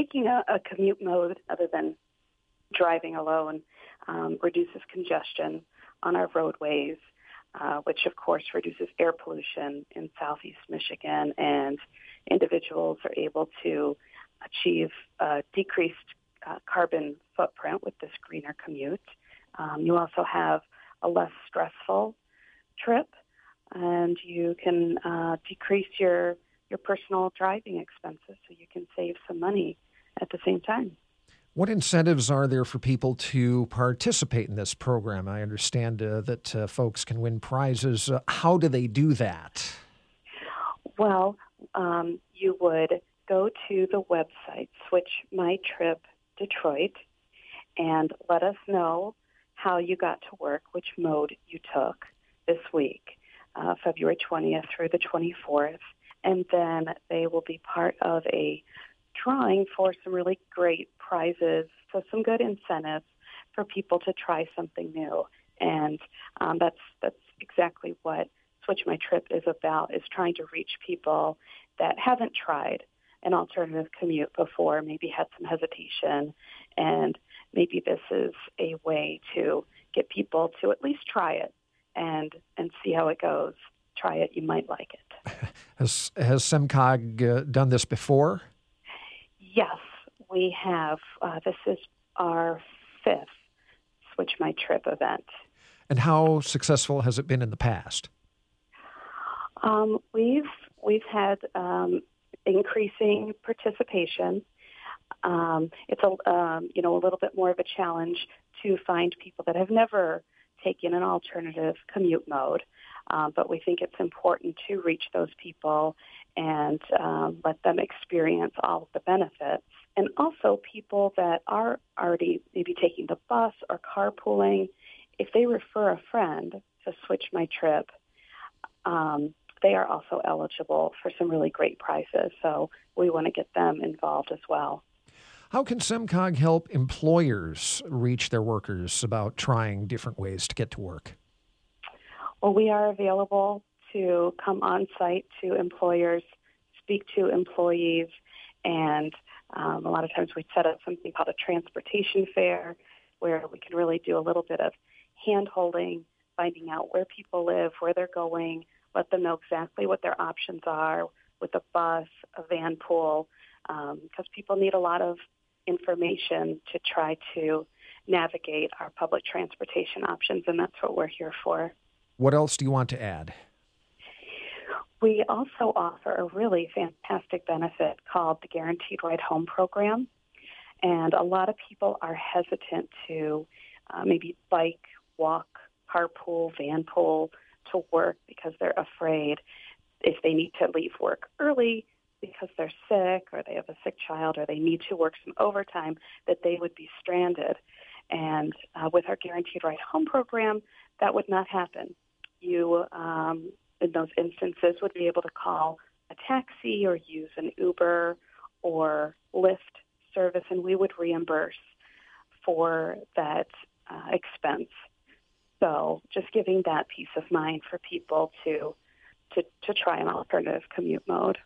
taking a, a commute mode other than driving alone um, reduces congestion on our roadways, uh, which of course reduces air pollution in southeast Michigan, and individuals are able to achieve a decreased uh, carbon footprint with this greener commute. Um, you also have a less stressful trip, and you can uh, decrease your your personal driving expenses, so you can save some money at the same time. What incentives are there for people to participate in this program? I understand uh, that uh, folks can win prizes. Uh, how do they do that? Well, um, you would go to the website Switch My Trip Detroit and let us know how you got to work, which mode you took this week, uh, February 20th through the 24th. And then they will be part of a drawing for some really great prizes, so some good incentives for people to try something new. And um, that's that's exactly what Switch My Trip is about: is trying to reach people that haven't tried an alternative commute before, maybe had some hesitation, and maybe this is a way to get people to at least try it and and see how it goes. Try it, you might like it. Has has SEMCOG uh, done this before? Yes, we have. Uh, this is our fifth Switch My Trip event. And how successful has it been in the past? Um, we've we've had um, increasing participation. Um, it's a um, you know a little bit more of a challenge to find people that have never taken an alternative commute mode, um, but we think it's important to reach those people and um, let them experience all of the benefits. And also people that are already maybe taking the bus or carpooling, if they refer a friend to switch my trip, um, they are also eligible for some really great prizes. So we want to get them involved as well. How can SEMCOG help employers reach their workers about trying different ways to get to work? Well, we are available to come on site to employers, speak to employees, and um, a lot of times we set up something called a transportation fair where we can really do a little bit of hand holding, finding out where people live, where they're going, let them know exactly what their options are with a bus, a van pool, because um, people need a lot of information to try to navigate our public transportation options, and that's what we're here for. What else do you want to add? We also offer a really fantastic benefit called the Guaranteed Ride Home Program. And a lot of people are hesitant to uh, maybe bike, walk, carpool, van pool to work because they're afraid if they need to leave work early because they're sick or they have a sick child or they need to work some overtime that they would be stranded. And uh, with our Guaranteed Ride Home program, that would not happen. You, um, in those instances, would be able to call a taxi or use an Uber or Lyft service, and we would reimburse for that uh, expense. So just giving that peace of mind for people to to, to try an alternative commute mode.